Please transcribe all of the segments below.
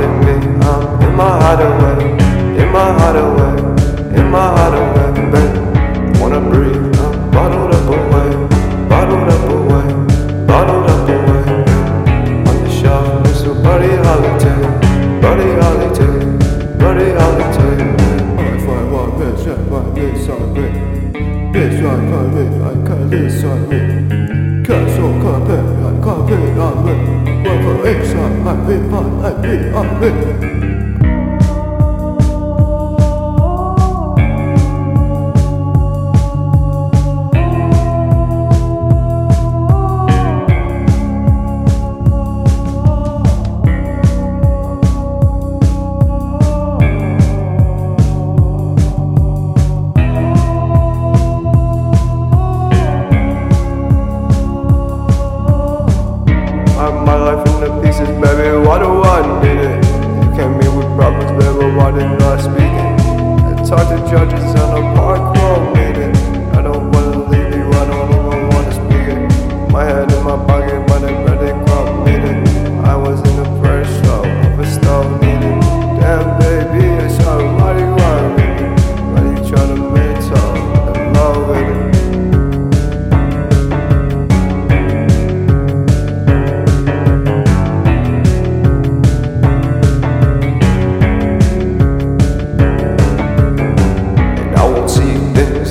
could it be? I'm in my hideaway, in my hideaway, in my hideaway, babe. Wanna breathe? I'm bottled up away, bottled up away, bottled up away. On the shore, it's a bloody holiday, bloody holiday, bloody holiday. Alright, fine, one bitch, yeah, find bitch, sorry, bitch. Bitch, I can't read, I can't read, sorry, bitch. Cash on carpet, I can't pay, I can't pay on me. One for X, I might be fine, I be on me. Baby. Why didn't I speak it? I talk to judges on a park road meeting. I don't wanna leave you, I don't even wanna speak it. My head in my pocket,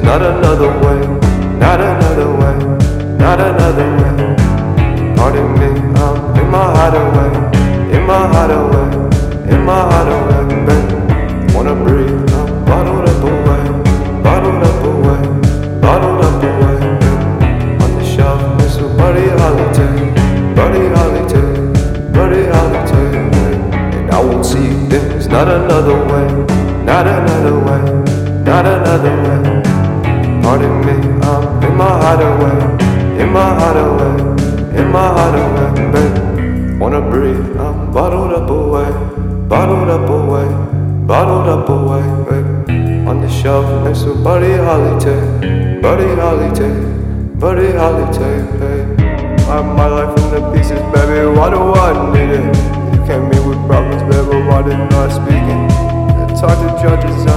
not another way, not another way, not another way. Pardon me, I'm in my hideaway, in my hideaway, in my hideaway, babe. Wanna breathe, I'm bottled up away, bottled up away, bottled up away, babe. On the shelf, it's a buddy holiday, buddy holiday, buddy holiday, babe. And I won't see things, not another way, not another way, not another way. In my hideaway, in my heart hideaway, babe. Wanna breathe, I'm bottled up away, bottled up away, bottled up away, babe. On the shelf next to Buddy Holiday, Buddy Holiday, Buddy Holiday, babe. I'm my life into pieces, baby. Why do I need it? You came me with problems, baby. Why didn't I speak it? I talk to judges